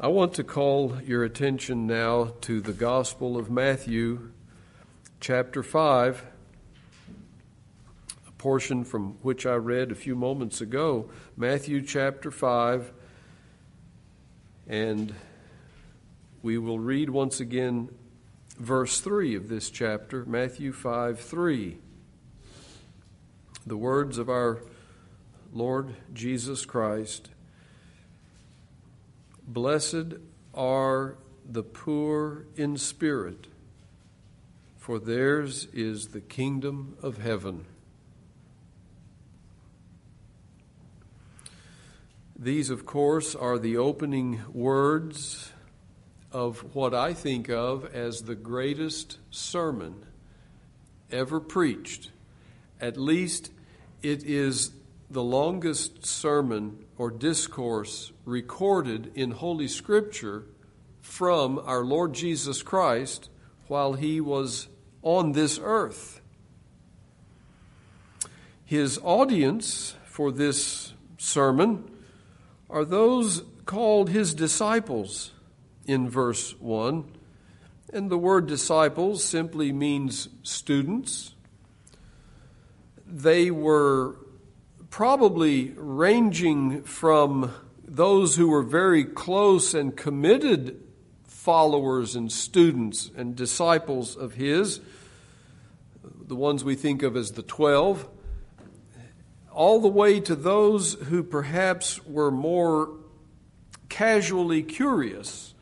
I want to call your attention now to the Gospel of Matthew, chapter 5, a portion from which I read a few moments ago. Matthew chapter 5, and we will read once again verse 3 of this chapter, Matthew 5 3. The words of our Lord Jesus Christ. Blessed are the poor in spirit, for theirs is the kingdom of heaven. These, of course, are the opening words of what I think of as the greatest sermon ever preached. At least it is the longest sermon or discourse recorded in Holy Scripture from our Lord Jesus Christ while he was on this earth. His audience for this sermon are those called his disciples in verse 1. And the word disciples simply means students. They were probably ranging from those who were very close and committed followers and students and disciples of his, the ones we think of as the twelve, all the way to those who perhaps were more casually curious.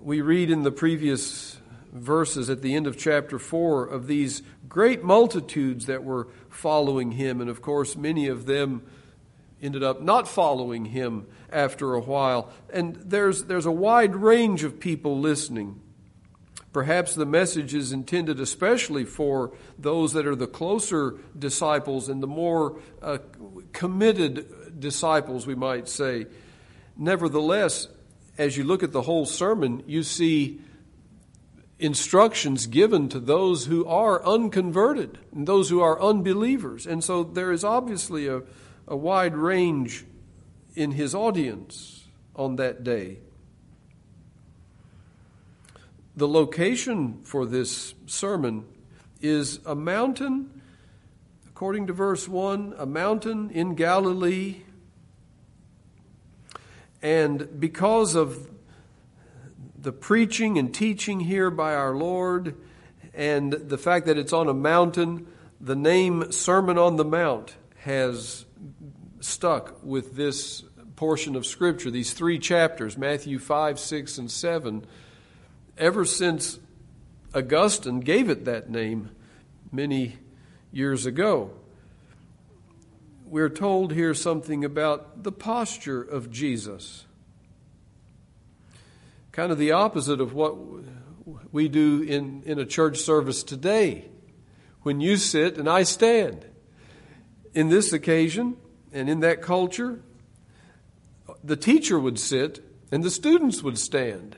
We read in the previous verses at the end of chapter 4 of these great multitudes that were following him. And of course, many of them ended up not following him after a while. And there's, there's a wide range of people listening. Perhaps the message is intended especially for those that are the closer disciples and the more uh, committed disciples, we might say. Nevertheless, as you look at the whole sermon, you see instructions given to those who are unconverted and those who are unbelievers. And so there is obviously a, a wide range in his audience on that day. The location for this sermon is a mountain, according to verse 1, a mountain in Galilee. And because of the preaching and teaching here by our Lord and the fact that it's on a mountain, the name Sermon on the Mount has stuck with this portion of Scripture, these three chapters Matthew 5, 6, and 7, ever since Augustine gave it that name many years ago. We're told here something about the posture of Jesus kind of the opposite of what we do in, in a church service today when you sit and I stand. In this occasion and in that culture, the teacher would sit and the students would stand.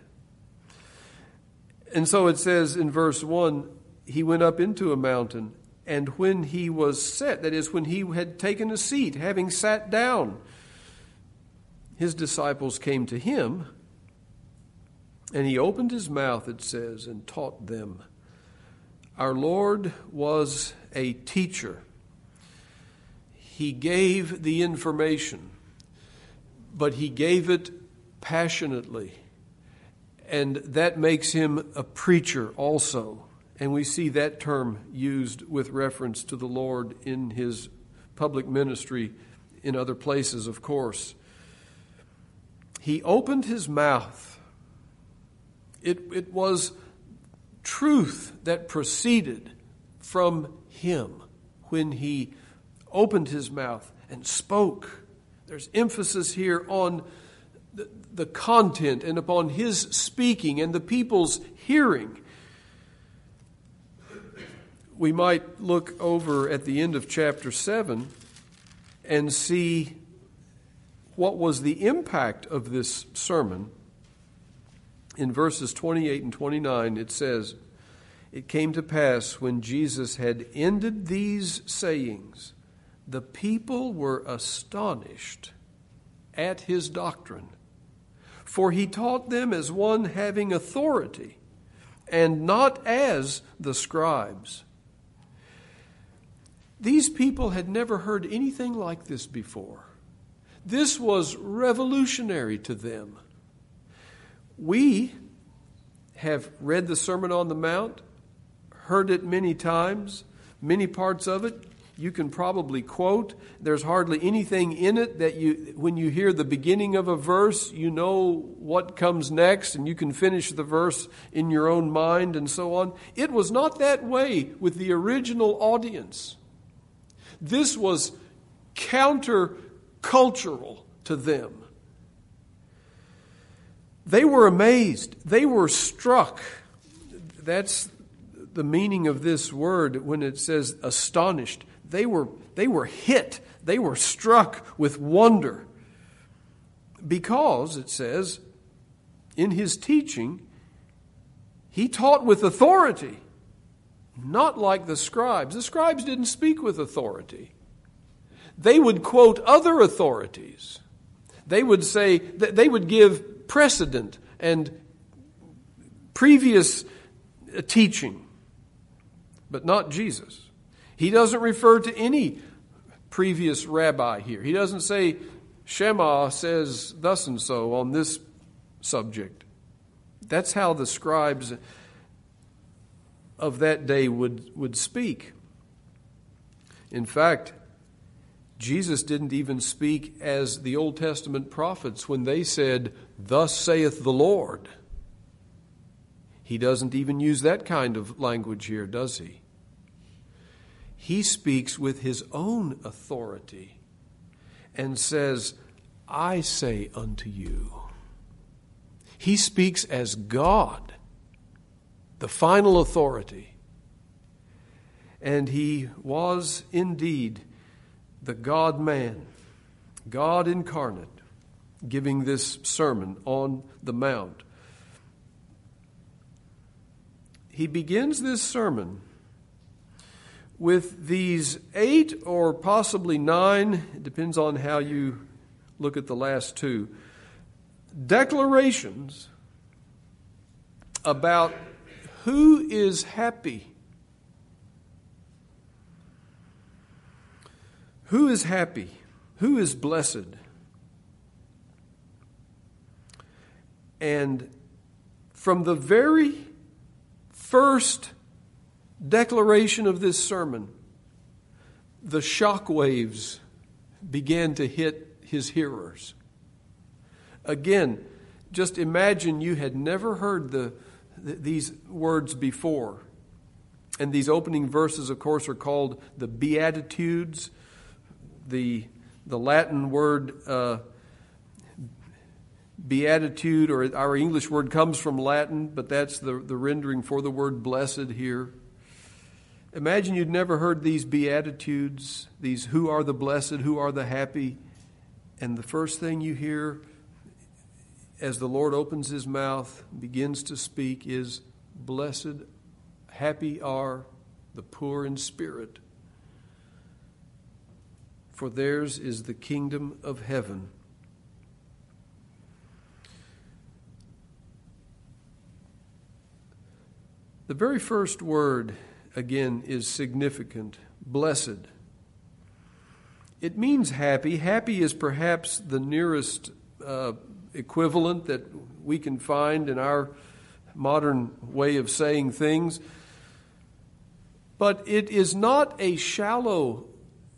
And so it says in verse 1 he went up into a mountain, and when he was set, that is, when he had taken a seat, having sat down, his disciples came to him and he opened his mouth, it says, and taught them. Our Lord was a teacher. He gave the information, but he gave it passionately. And that makes him a preacher also. And we see that term used with reference to the Lord in his public ministry in other places, of course. He opened his mouth it, it was truth that proceeded from him when he opened his mouth and spoke. There's emphasis here on the, the content and upon his speaking and the people's hearing. We might look over at the end of chapter 7 and see what was the impact of this sermon in verses 28 and 29, it says, It came to pass when Jesus had ended these sayings, the people were astonished at his doctrine, for he taught them as one having authority, and not as the scribes. These people had never heard anything like this before. This was revolutionary to them. We have read the Sermon on the Mount, heard it many times, many parts of it you can probably quote. There's hardly anything in it that you, when you hear the beginning of a verse, you know what comes next and you can finish the verse in your own mind and so on. It was not that way with the original audience. This was counter cultural to them. They were amazed. They were struck. That's the meaning of this word when it says astonished. They were, they were hit, they were struck with wonder. Because, it says, in his teaching, he taught with authority, not like the scribes. The scribes didn't speak with authority. They would quote other authorities. They would say, they would give precedent and previous teaching, but not Jesus. He doesn't refer to any previous rabbi here. He doesn't say, Shammai says thus and so on this subject. That's how the scribes of that day would, would speak. In fact, Jesus didn't even speak as the Old Testament prophets when they said, Thus saith the Lord. He doesn't even use that kind of language here, does he? he speaks with his own authority and says, I say unto you. He speaks as God, the final authority. And he was indeed the God man, God incarnate, giving this sermon on the Mount. He begins this sermon with these eight or possibly nine, it depends on how you look at the last two, declarations about who is happy. Who is happy? Who is blessed? And from the very first declaration of this sermon, the shock waves began to hit his hearers. Again, just imagine you had never heard the, these words before. And these opening verses, of course, are called the Beatitudes. The, the Latin word uh, beatitude, or our English word comes from Latin, but that's the, the rendering for the word blessed here. Imagine you'd never heard these Beatitudes, these who are the blessed, who are the happy, and the first thing you hear as the Lord opens his mouth, begins to speak, is Blessed, happy are the poor in spirit, for theirs is the kingdom of heaven. The very first word again, is significant. Blessed. It means happy. Happy is perhaps the nearest uh, equivalent that we can find in our modern way of saying things. But it is not a shallow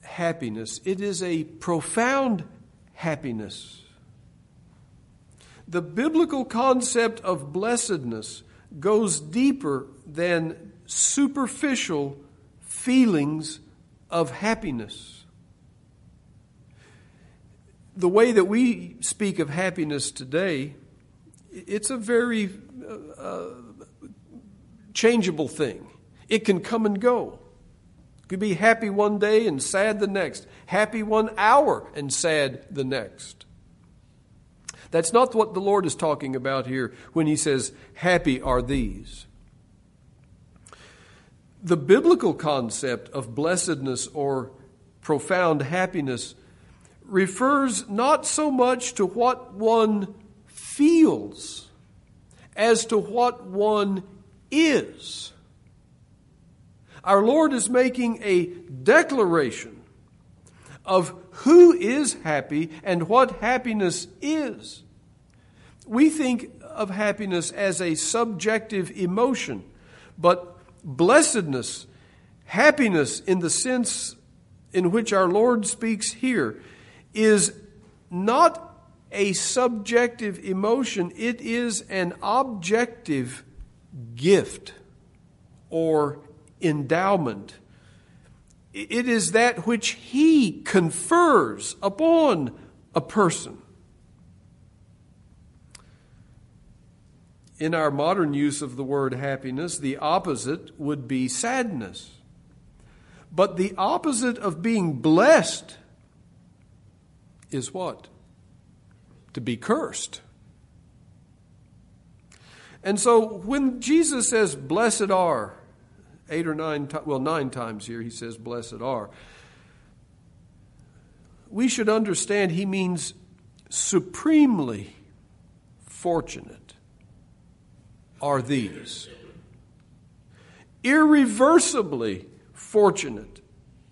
happiness, it is a profound happiness. The biblical concept of blessedness goes deeper than superficial feelings of happiness. The way that we speak of happiness today, it's a very uh, uh, changeable thing. It can come and go. Could be happy one day and sad the next, happy one hour and sad the next. That's not what the Lord is talking about here when he says, Happy are these the biblical concept of blessedness or profound happiness refers not so much to what one feels as to what one is. Our Lord is making a declaration of who is happy and what happiness is. We think of happiness as a subjective emotion, but blessedness, happiness in the sense in which our Lord speaks here, is not a subjective emotion, it is an objective gift or endowment. It is that which He confers upon a person. In our modern use of the word happiness, the opposite would be sadness. But the opposite of being blessed is what? To be cursed. And so when Jesus says, Blessed are, eight or nine, well, nine times here he says, Blessed are, we should understand he means supremely fortunate are these. Irreversibly fortunate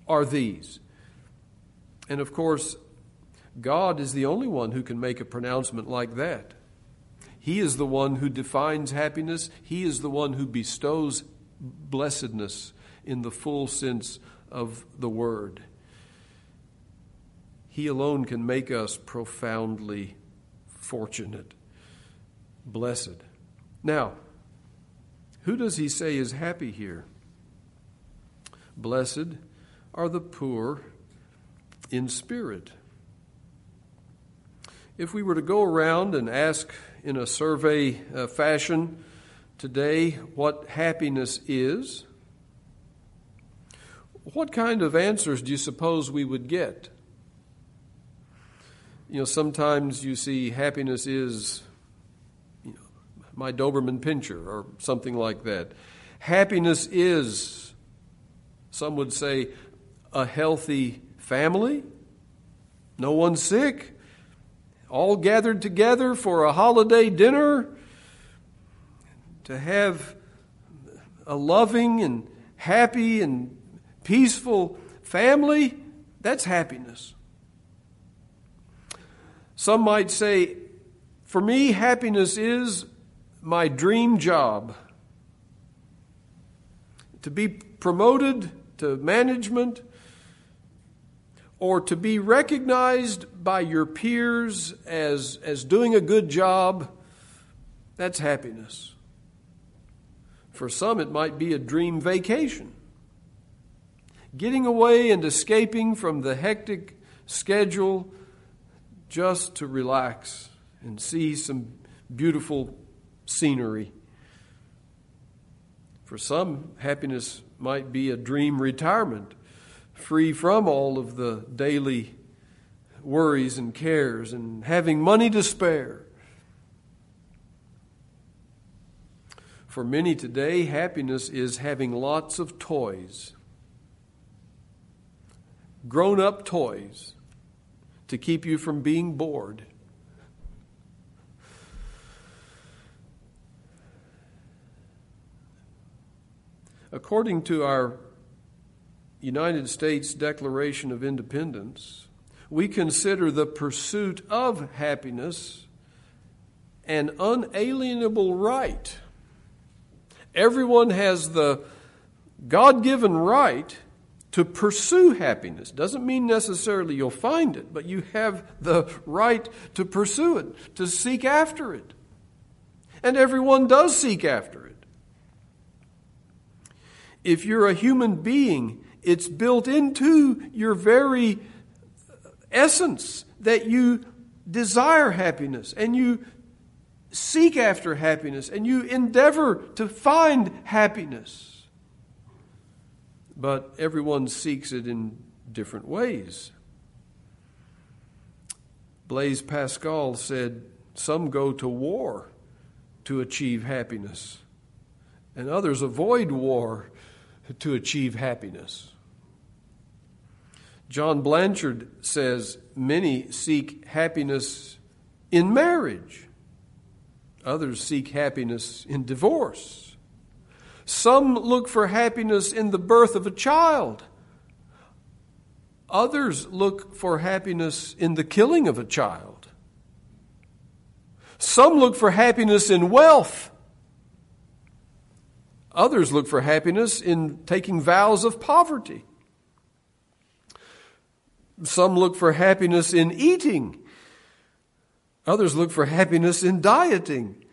are these. And of course, God is the only one who can make a pronouncement like that. He is the one who defines happiness, He is the one who bestows blessedness in the full sense of the word. He alone can make us profoundly fortunate, blessed. Now, who does he say is happy here? Blessed are the poor in spirit. If we were to go around and ask in a survey uh, fashion today what happiness is, what kind of answers do you suppose we would get? You know, sometimes you see happiness is you know, my Doberman Pinscher or something like that. Happiness is, some would say, a healthy family, no one sick, all gathered together for a holiday dinner, to have a loving and happy and peaceful family, that's happiness. Some might say, for me, happiness is my dream job. To be promoted to management, or to be recognized by your peers as, as doing a good job, that's happiness. For some, it might be a dream vacation. Getting away and escaping from the hectic schedule just to relax and see some beautiful scenery. For some, happiness might be a dream retirement free from all of the daily worries and cares and having money to spare. For many today, happiness is having lots of toys, grown up toys, to keep you from being bored. According to our United States Declaration of Independence, we consider the pursuit of happiness an unalienable right. Everyone has the God given right to pursue happiness. Doesn't mean necessarily you'll find it, but you have the right to pursue it, to seek after it. And everyone does seek after it. If you're a human being it's built into your very essence that you desire happiness and you seek after happiness and you endeavor to find happiness. But everyone seeks it in different ways. Blaise Pascal said, Some go to war to achieve happiness, and others avoid war to achieve happiness. John Blanchard says many seek happiness in marriage, Others seek happiness in divorce. Some look for happiness in the birth of a child. Others look for happiness in the killing of a child. Some look for happiness in wealth. Others look for happiness in taking vows of poverty. Some look for happiness in eating. Others look for happiness in dieting.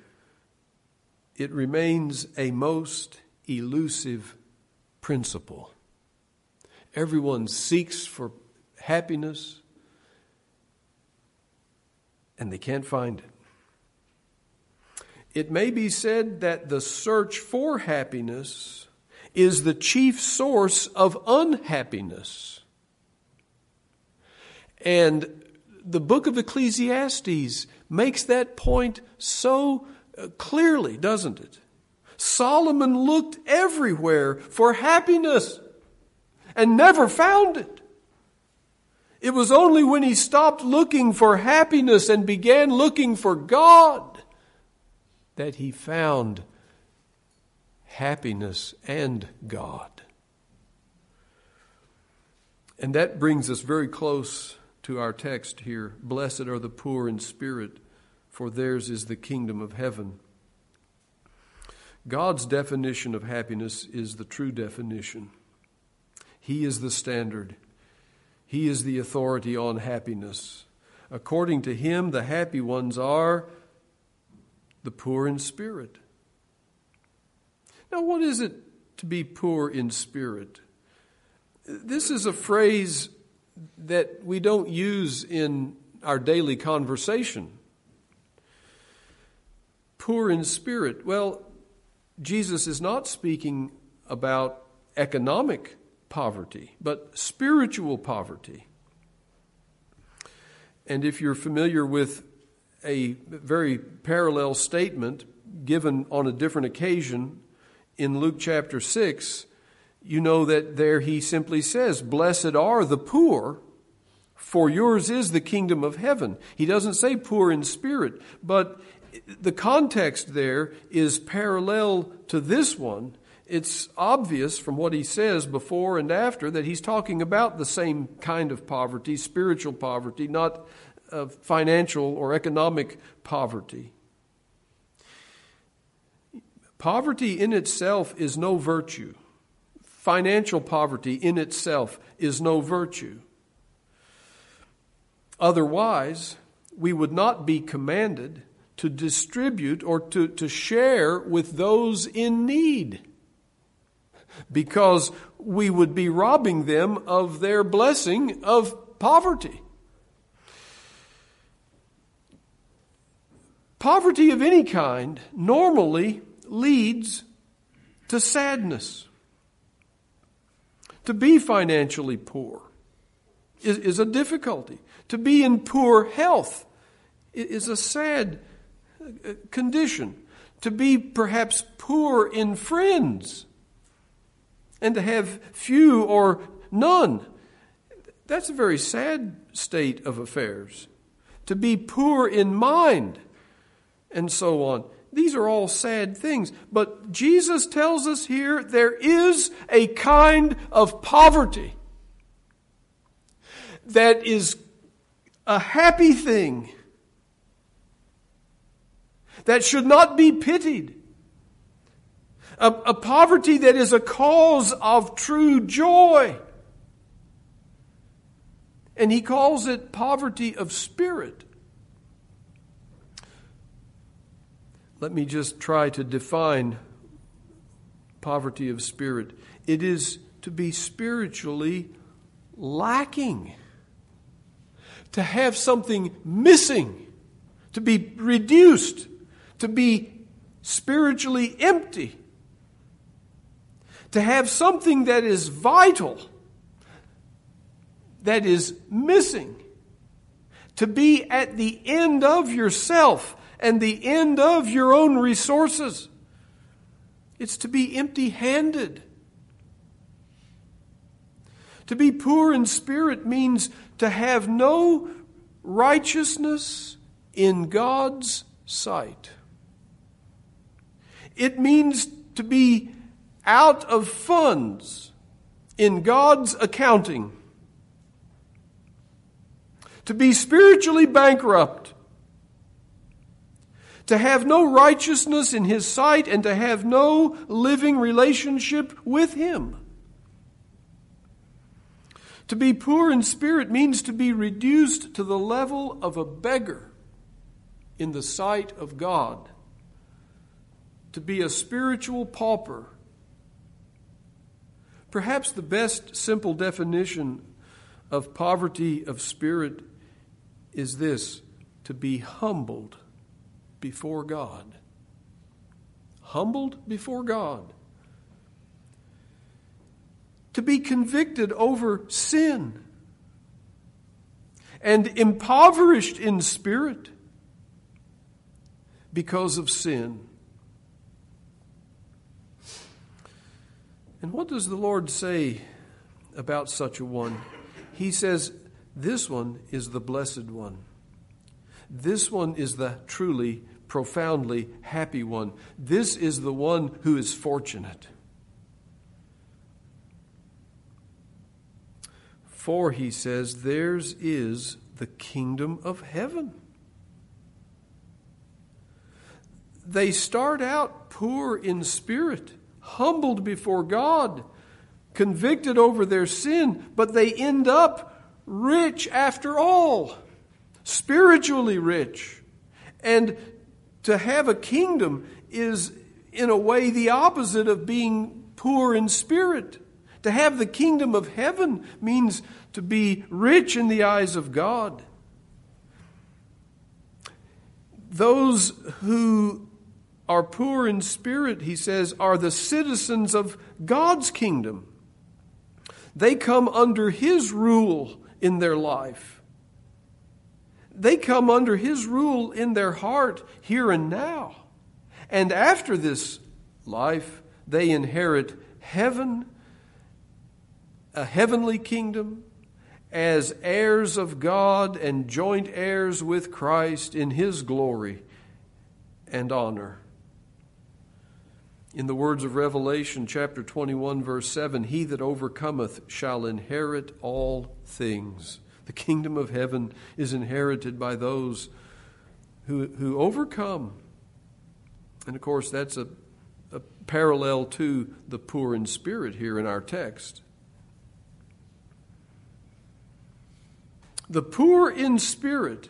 It remains a most elusive principle. Everyone seeks for happiness and they can't find it. It may be said that the search for happiness is the chief source of unhappiness. And the book of Ecclesiastes makes that point so uh, clearly, doesn't it? Solomon looked everywhere for happiness and never found it. It was only when he stopped looking for happiness and began looking for God that he found happiness and God. And that brings us very close to our text here Blessed are the poor in spirit, for theirs is the kingdom of heaven. God's definition of happiness is the true definition. He is the standard, He is the authority on happiness. According to Him, the happy ones are the poor in spirit. Now, what is it to be poor in spirit? This is a phrase that we don't use in our daily conversation. Poor in spirit. Well, Jesus is not speaking about economic poverty, but spiritual poverty. And if you're familiar with a very parallel statement given on a different occasion in Luke chapter 6, you know that there he simply says, Blessed are the poor, for yours is the kingdom of heaven. He doesn't say poor in spirit, but the context there is parallel to this one. It's obvious from what he says before and after that he's talking about the same kind of poverty, spiritual poverty, not uh, financial or economic poverty. Poverty in itself is no virtue. Financial poverty in itself is no virtue. Otherwise, we would not be commanded to distribute or to, to share with those in need because we would be robbing them of their blessing of poverty. Poverty of any kind normally leads to sadness. To be financially poor is, is a difficulty. To be in poor health is a sad uh, condition. To be perhaps poor in friends and to have few or none, that's a very sad state of affairs. To be poor in mind and so on. These are all sad things. But Jesus tells us here there is a kind of poverty that is a happy thing, that should not be pitied. A, a, poverty that is a cause of true joy. And he calls it poverty of spirit. Let me just try to define poverty of spirit. It is to be spiritually lacking, to have something missing, to be reduced, to be spiritually empty, to have something that is vital, that is missing, to be at the end of yourself and the end of your own resources. It's to be empty handed. To be poor in spirit means to have no righteousness in God's sight. It means to be out of funds in God's accounting. To be spiritually bankrupt. To have no righteousness in His sight and to have no living relationship with Him. To be poor in spirit means to be reduced to the level of a beggar in the sight of God. To be a spiritual pauper. Perhaps the best simple definition of poverty of spirit is this to be humbled before God. Humbled before God to be convicted over sin and impoverished in spirit because of sin. And what does the Lord say about such a one? He says, This one is the blessed one. This one is the truly, profoundly happy one. This is the one who is fortunate. For, he says, theirs is the kingdom of heaven. They start out poor in spirit, humbled before God, convicted over their sin, but they end up rich after all, spiritually rich. And to have a kingdom is, in a way, the opposite of being poor in spirit. To have the kingdom of heaven means to be rich in the eyes of God. Those who are poor in spirit, he says, are the citizens of God's kingdom. They come under his rule in their life. They come under his rule in their heart here and now. And after this life, they inherit heaven a heavenly kingdom as heirs of God and joint heirs with Christ in his glory and honor. In the words of Revelation chapter 21, verse 7, he that overcometh shall inherit all things. The kingdom of heaven is inherited by those who, who overcome. And of course, that's a, a parallel to the poor in spirit here in our text. The poor in spirit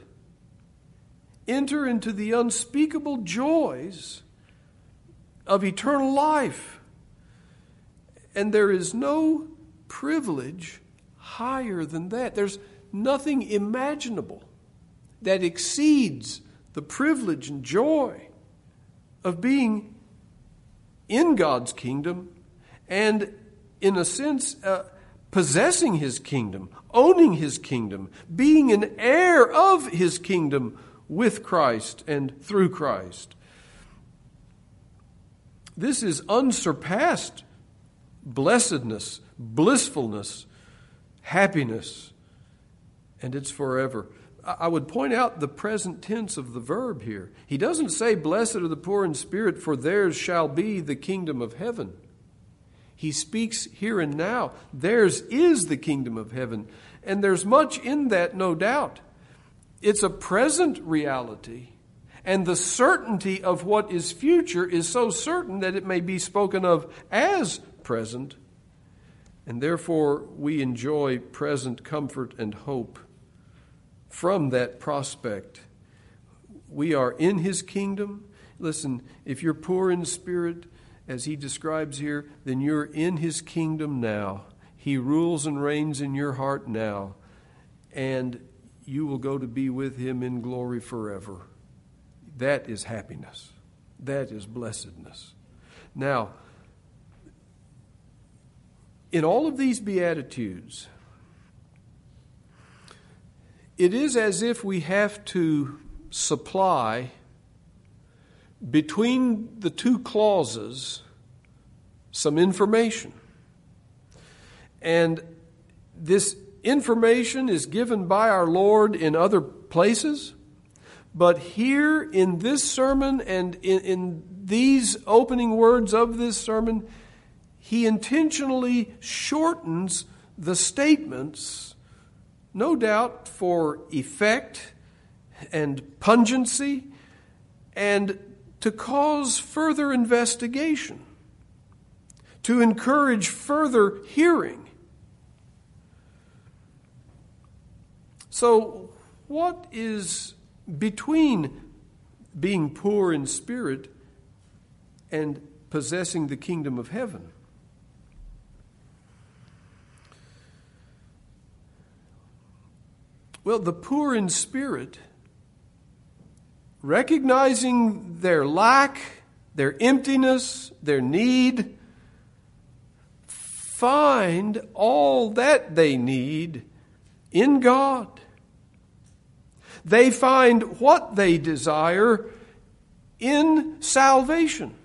enter into the unspeakable joys of eternal life. And there is no privilege higher than that. There's nothing imaginable that exceeds the privilege and joy of being in God's kingdom and, in a sense, uh, possessing his kingdom, owning his kingdom, being an heir of his kingdom with Christ and through Christ. This is unsurpassed blessedness, blissfulness, happiness, and it's forever. I would point out the present tense of the verb here. He doesn't say, Blessed are the poor in spirit, for theirs shall be the kingdom of heaven. He speaks here and now. Theirs is the kingdom of heaven. And there's much in that, no doubt. It's a present reality. And the certainty of what is future is so certain that it may be spoken of as present. And therefore, we enjoy present comfort and hope from that prospect. We are in His kingdom. Listen, if you're poor in spirit, as he describes here, then you're in his kingdom now. He rules and reigns in your heart now, and you will go to be with him in glory forever. That is happiness. That is blessedness. Now, in all of these Beatitudes, it is as if we have to supply between the two clauses some information. And this information is given by our Lord in other places, But here in this sermon and in, in these opening words of this sermon, he intentionally shortens the statements, no doubt for effect and pungency, and to cause further investigation, to encourage further hearing. So, what is between being poor in spirit and possessing the kingdom of heaven? Well, the poor in spirit, recognizing their lack, their emptiness, their need, find all that they need in God. They find what they desire in salvation.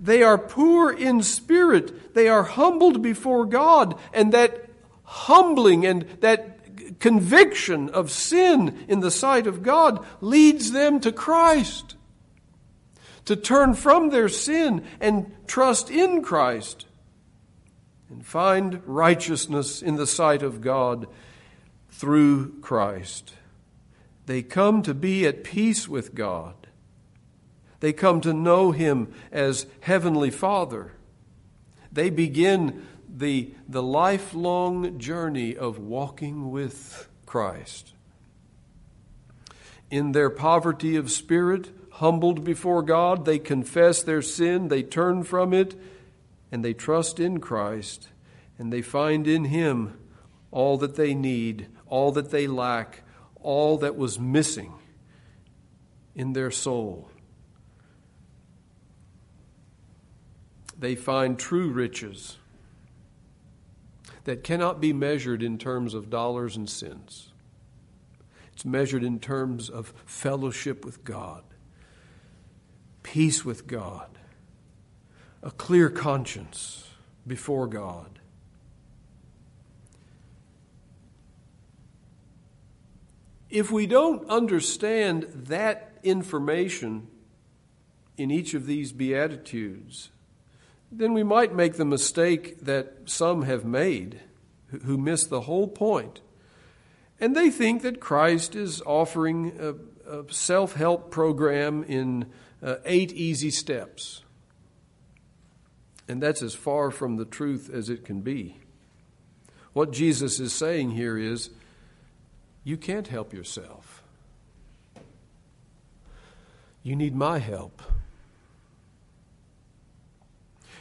They are poor in spirit. They are humbled before God, and that humbling and that conviction of sin in the sight of God leads them to Christ. To turn from their sin and trust in Christ and find righteousness in the sight of God through Christ. They come to be at peace with God. They come to know Him as Heavenly Father. They begin the, the lifelong journey of walking with Christ. In their poverty of spirit, humbled before God, they confess their sin, they turn from it, and they trust in Christ, and they find in Him all that they need, all that they lack, all that was missing in their soul. They find true riches that cannot be measured in terms of dollars and cents. It's measured in terms of fellowship with God, peace with God, a clear conscience before God. If we don't understand that information in each of these Beatitudes, then we might make the mistake that some have made who miss the whole point. And they think that Christ is offering a, a self help program in uh, eight easy steps. And that's as far from the truth as it can be. What Jesus is saying here is you can't help yourself, you need my help.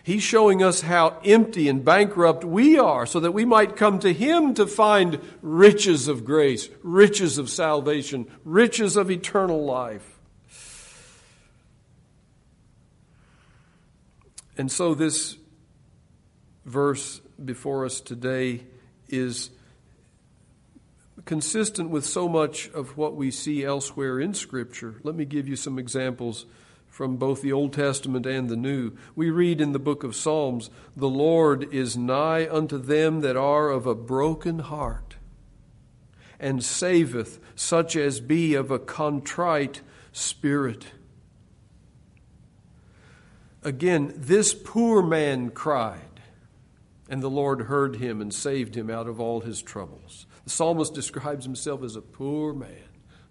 He's showing us how empty and bankrupt we are so that we might come to Him to find riches of grace, riches of salvation, riches of eternal life. And so, this verse before us today is consistent with so much of what we see elsewhere in Scripture. Let me give you some examples from both the Old Testament and the New. We read in the book of Psalms, The Lord is nigh unto them that are of a broken heart, and saveth such as be of a contrite spirit. Again, this poor man cried, and the Lord heard him and saved him out of all his troubles. The psalmist describes himself as a poor man.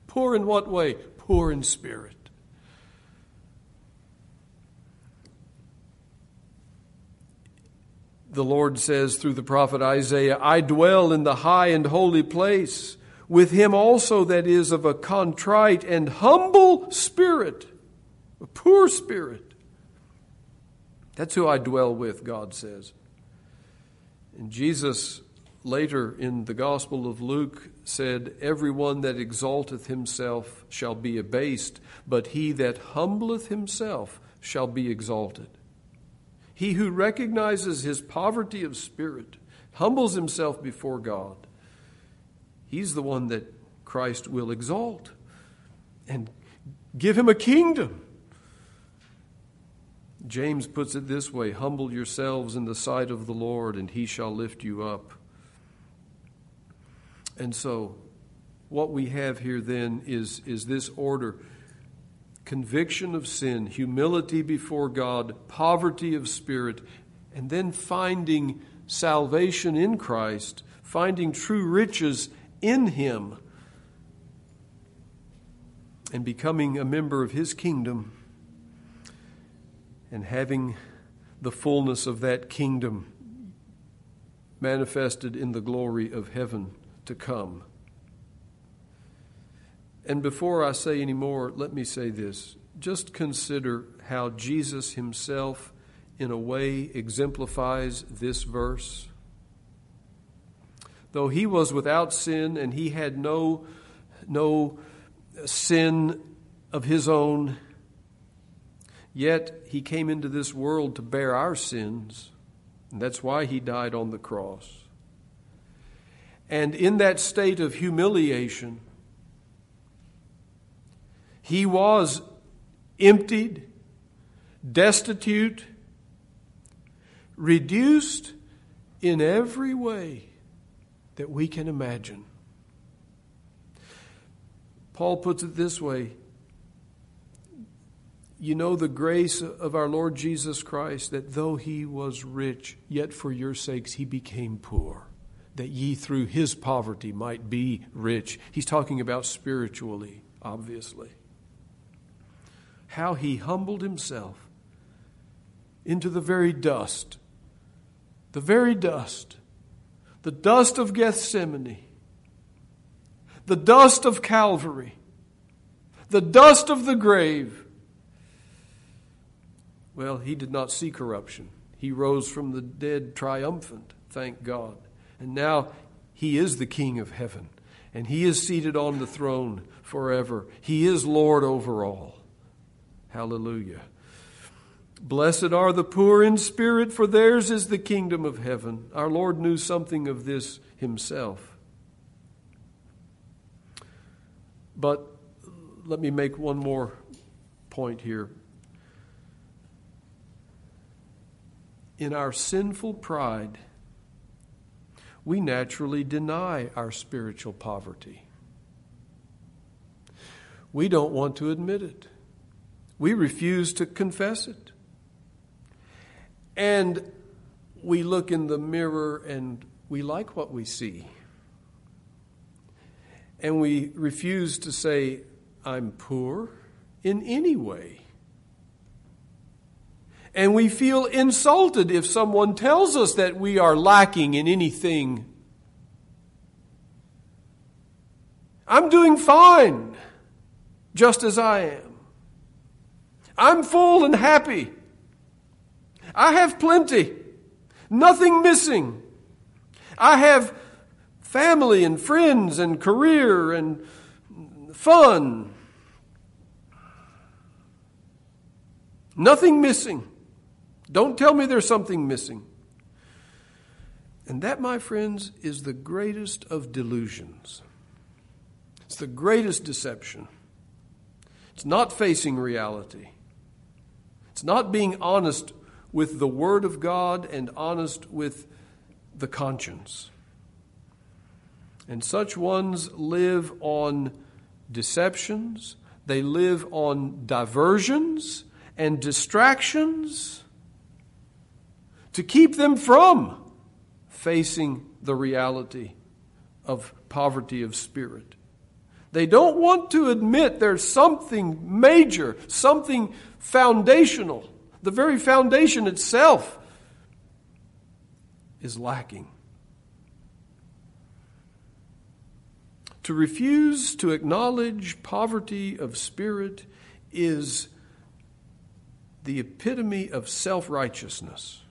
Poor in what way? Poor in spirit. The Lord says through the prophet Isaiah, I dwell in the high and holy place, with him also that is of a contrite and humble spirit, a poor spirit. That's who I dwell with, God says. And Jesus later in the Gospel of Luke said, Everyone that exalteth himself shall be abased, but he that humbleth himself shall be exalted. He who recognizes his poverty of spirit, humbles himself before God, he's the one that Christ will exalt and give him a kingdom. James puts it this way Humble yourselves in the sight of the Lord, and he shall lift you up. And so, what we have here then is, is this order conviction of sin, humility before God, poverty of spirit, and then finding salvation in Christ, finding true riches in Him, and becoming a member of His kingdom, and having the fullness of that kingdom manifested in the glory of heaven to come. And before I say any more, let me say this. Just consider how Jesus himself, in a way, exemplifies this verse. Though he was without sin and he had no, no sin of his own, yet he came into this world to bear our sins. And that's why he died on the cross. And in that state of humiliation, he was emptied, destitute, reduced in every way that we can imagine. Paul puts it this way You know the grace of our Lord Jesus Christ, that though he was rich, yet for your sakes he became poor, that ye through his poverty might be rich. He's talking about spiritually, obviously how he humbled himself into the very dust, the very dust, the dust of Gethsemane, the dust of Calvary, the dust of the grave. Well, he did not see corruption. He rose from the dead triumphant, thank God. And now he is the King of heaven, and he is seated on the throne forever. He is Lord over all. Hallelujah. Blessed are the poor in spirit, for theirs is the kingdom of heaven. Our Lord knew something of this himself. But let me make one more point here. In our sinful pride, we naturally deny our spiritual poverty. We don't want to admit it. We refuse to confess it. And we look in the mirror and we like what we see. And we refuse to say, I'm poor in any way. And we feel insulted if someone tells us that we are lacking in anything. I'm doing fine, just as I am. I'm full and happy. I have plenty, nothing missing. I have family and friends and career and fun. Nothing missing. Don't tell me there's something missing. And that, my friends, is the greatest of delusions. It's the greatest deception. It's not facing reality. It's not being honest with the Word of God and honest with the conscience. And such ones live on deceptions, they live on diversions and distractions to keep them from facing the reality of poverty of spirit. They don't want to admit there's something major, something foundational. The very foundation itself is lacking. To refuse to acknowledge poverty of spirit is the epitome of self righteousness.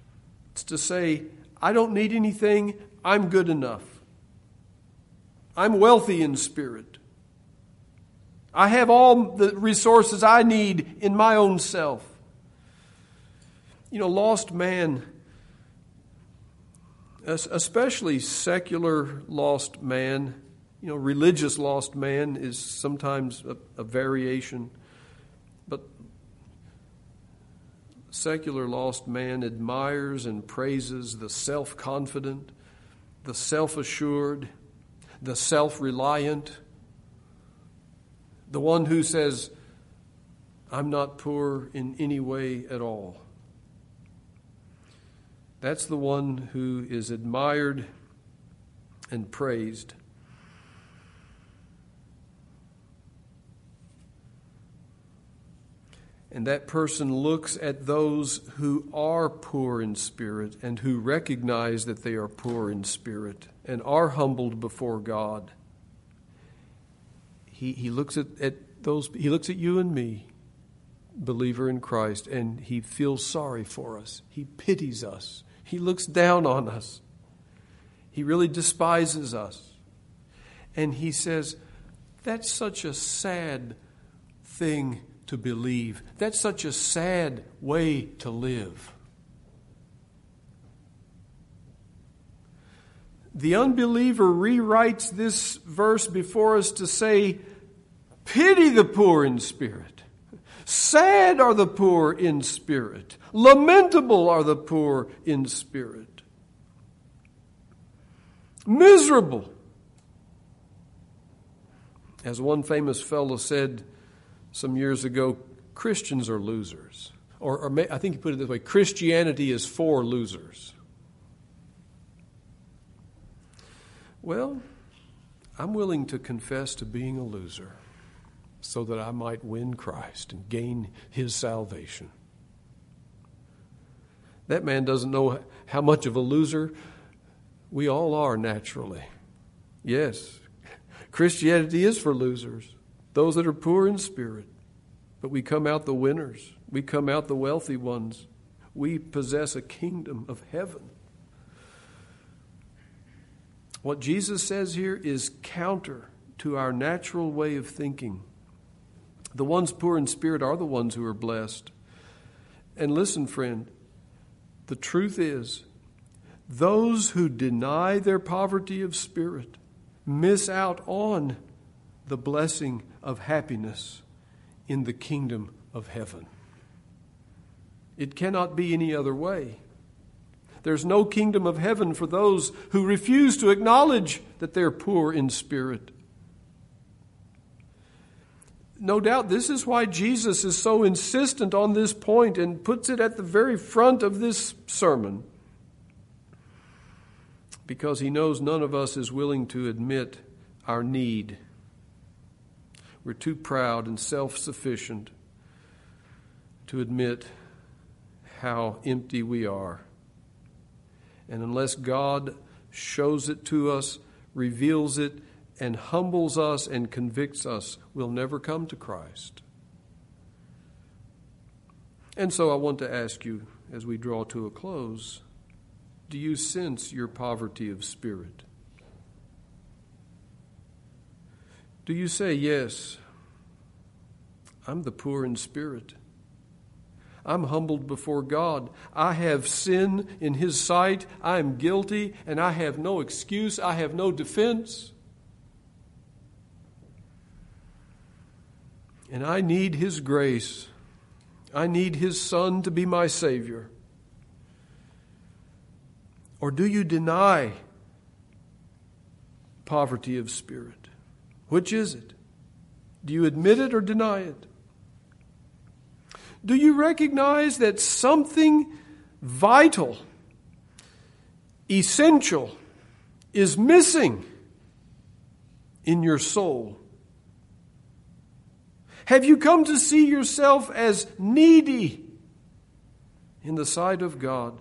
It's to say, I don't need anything, I'm good enough. I'm wealthy in spirit. I have all the resources I need in my own self. You know, lost man, especially secular lost man, you know, religious lost man is sometimes a, a variation, but secular lost man admires and praises the self confident, the self assured, the self reliant the one who says, I'm not poor in any way at all. That's the one who is admired and praised. And that person looks at those who are poor in spirit and who recognize that they are poor in spirit and are humbled before God. He, he looks at, at those he looks at you and me, believer in Christ, and he feels sorry for us. He pities us. He looks down on us. He really despises us. And he says, That's such a sad thing to believe. That's such a sad way to live. The unbeliever rewrites this verse before us to say, Pity the poor in spirit. Sad are the poor in spirit. Lamentable are the poor in spirit. Miserable. As one famous fellow said some years ago, Christians are losers. Or, or I think he put it this way Christianity is for losers. Well, I'm willing to confess to being a loser so that I might win Christ and gain his salvation. That man doesn't know how much of a loser we all are naturally. Yes, Christianity is for losers, those that are poor in spirit. But we come out the winners, we come out the wealthy ones. We possess a kingdom of heaven. What Jesus says here is counter to our natural way of thinking. The ones poor in spirit are the ones who are blessed. And listen, friend, the truth is, those who deny their poverty of spirit miss out on the blessing of happiness in the kingdom of heaven. It cannot be any other way. There's no kingdom of heaven for those who refuse to acknowledge that they're poor in spirit no doubt this is why Jesus is so insistent on this point and puts it at the very front of this sermon. Because he knows none of us is willing to admit our need. We're too proud and self sufficient to admit how empty we are. And unless God shows it to us, reveals it, and humbles us and convicts us we'll never come to Christ. And so I want to ask you as we draw to a close do you sense your poverty of spirit? Do you say, Yes, I'm the poor in spirit? I'm humbled before God. I have sin in His sight. I am guilty, and I have no excuse. I have no defense. And I need His grace. I need His Son to be my Savior. Or do you deny poverty of spirit? Which is it? Do you admit it or deny it? Do you recognize that something vital, essential, is missing in your soul? Have you come to see yourself as needy in the sight of God?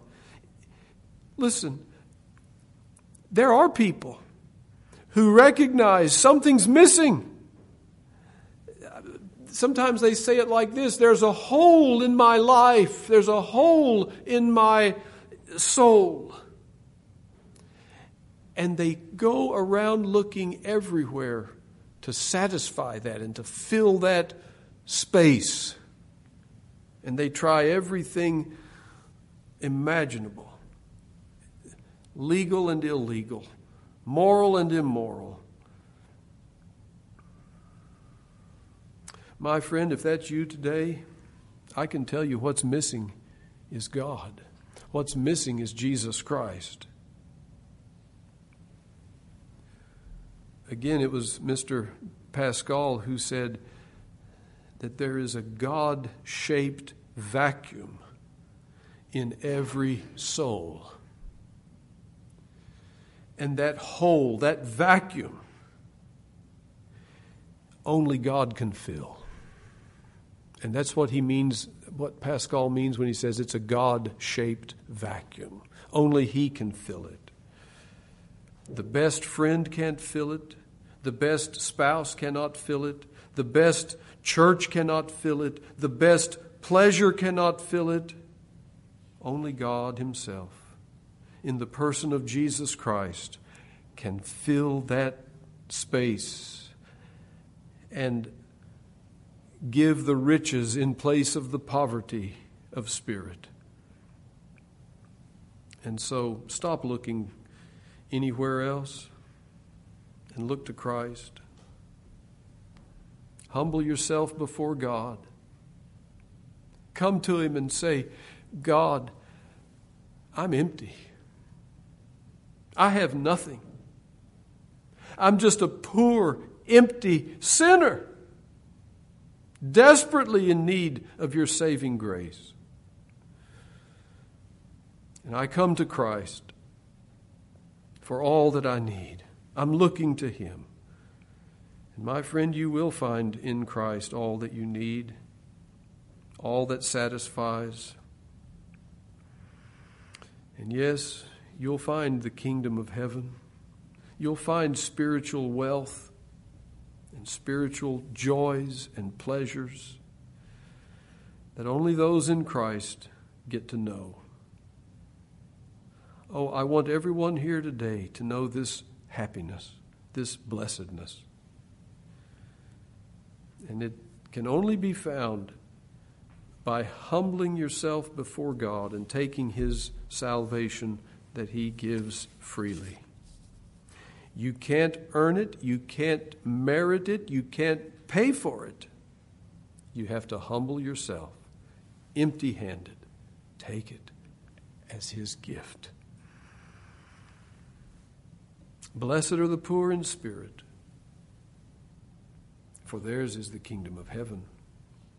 Listen, there are people who recognize something's missing. Sometimes they say it like this there's a hole in my life, there's a hole in my soul. And they go around looking everywhere to satisfy that and to fill that space. And they try everything imaginable legal and illegal, moral and immoral. My friend, if that's you today, I can tell you what's missing is God. What's missing is Jesus Christ. Again, it was Mr. Pascal who said, that there is a God shaped vacuum in every soul. And that hole, that vacuum, only God can fill. And that's what he means, what Pascal means when he says it's a God shaped vacuum. Only he can fill it. The best friend can't fill it. The best spouse cannot fill it. The best church cannot fill it. The best pleasure cannot fill it. Only God Himself, in the person of Jesus Christ, can fill that space and give the riches in place of the poverty of spirit. And so stop looking anywhere else and look to Christ. Humble yourself before God. Come to Him and say, God, I'm empty. I have nothing. I'm just a poor, empty sinner, desperately in need of your saving grace. And I come to Christ for all that I need. I'm looking to Him. And my friend, you will find in Christ all that you need, all that satisfies. And yes, you'll find the kingdom of heaven. You'll find spiritual wealth and spiritual joys and pleasures that only those in Christ get to know. Oh, I want everyone here today to know this happiness, this blessedness. And it can only be found by humbling yourself before God and taking His salvation that He gives freely. You can't earn it, you can't merit it, you can't pay for it. You have to humble yourself, empty handed. Take it as His gift. Blessed are the poor in spirit, for theirs is the kingdom of heaven.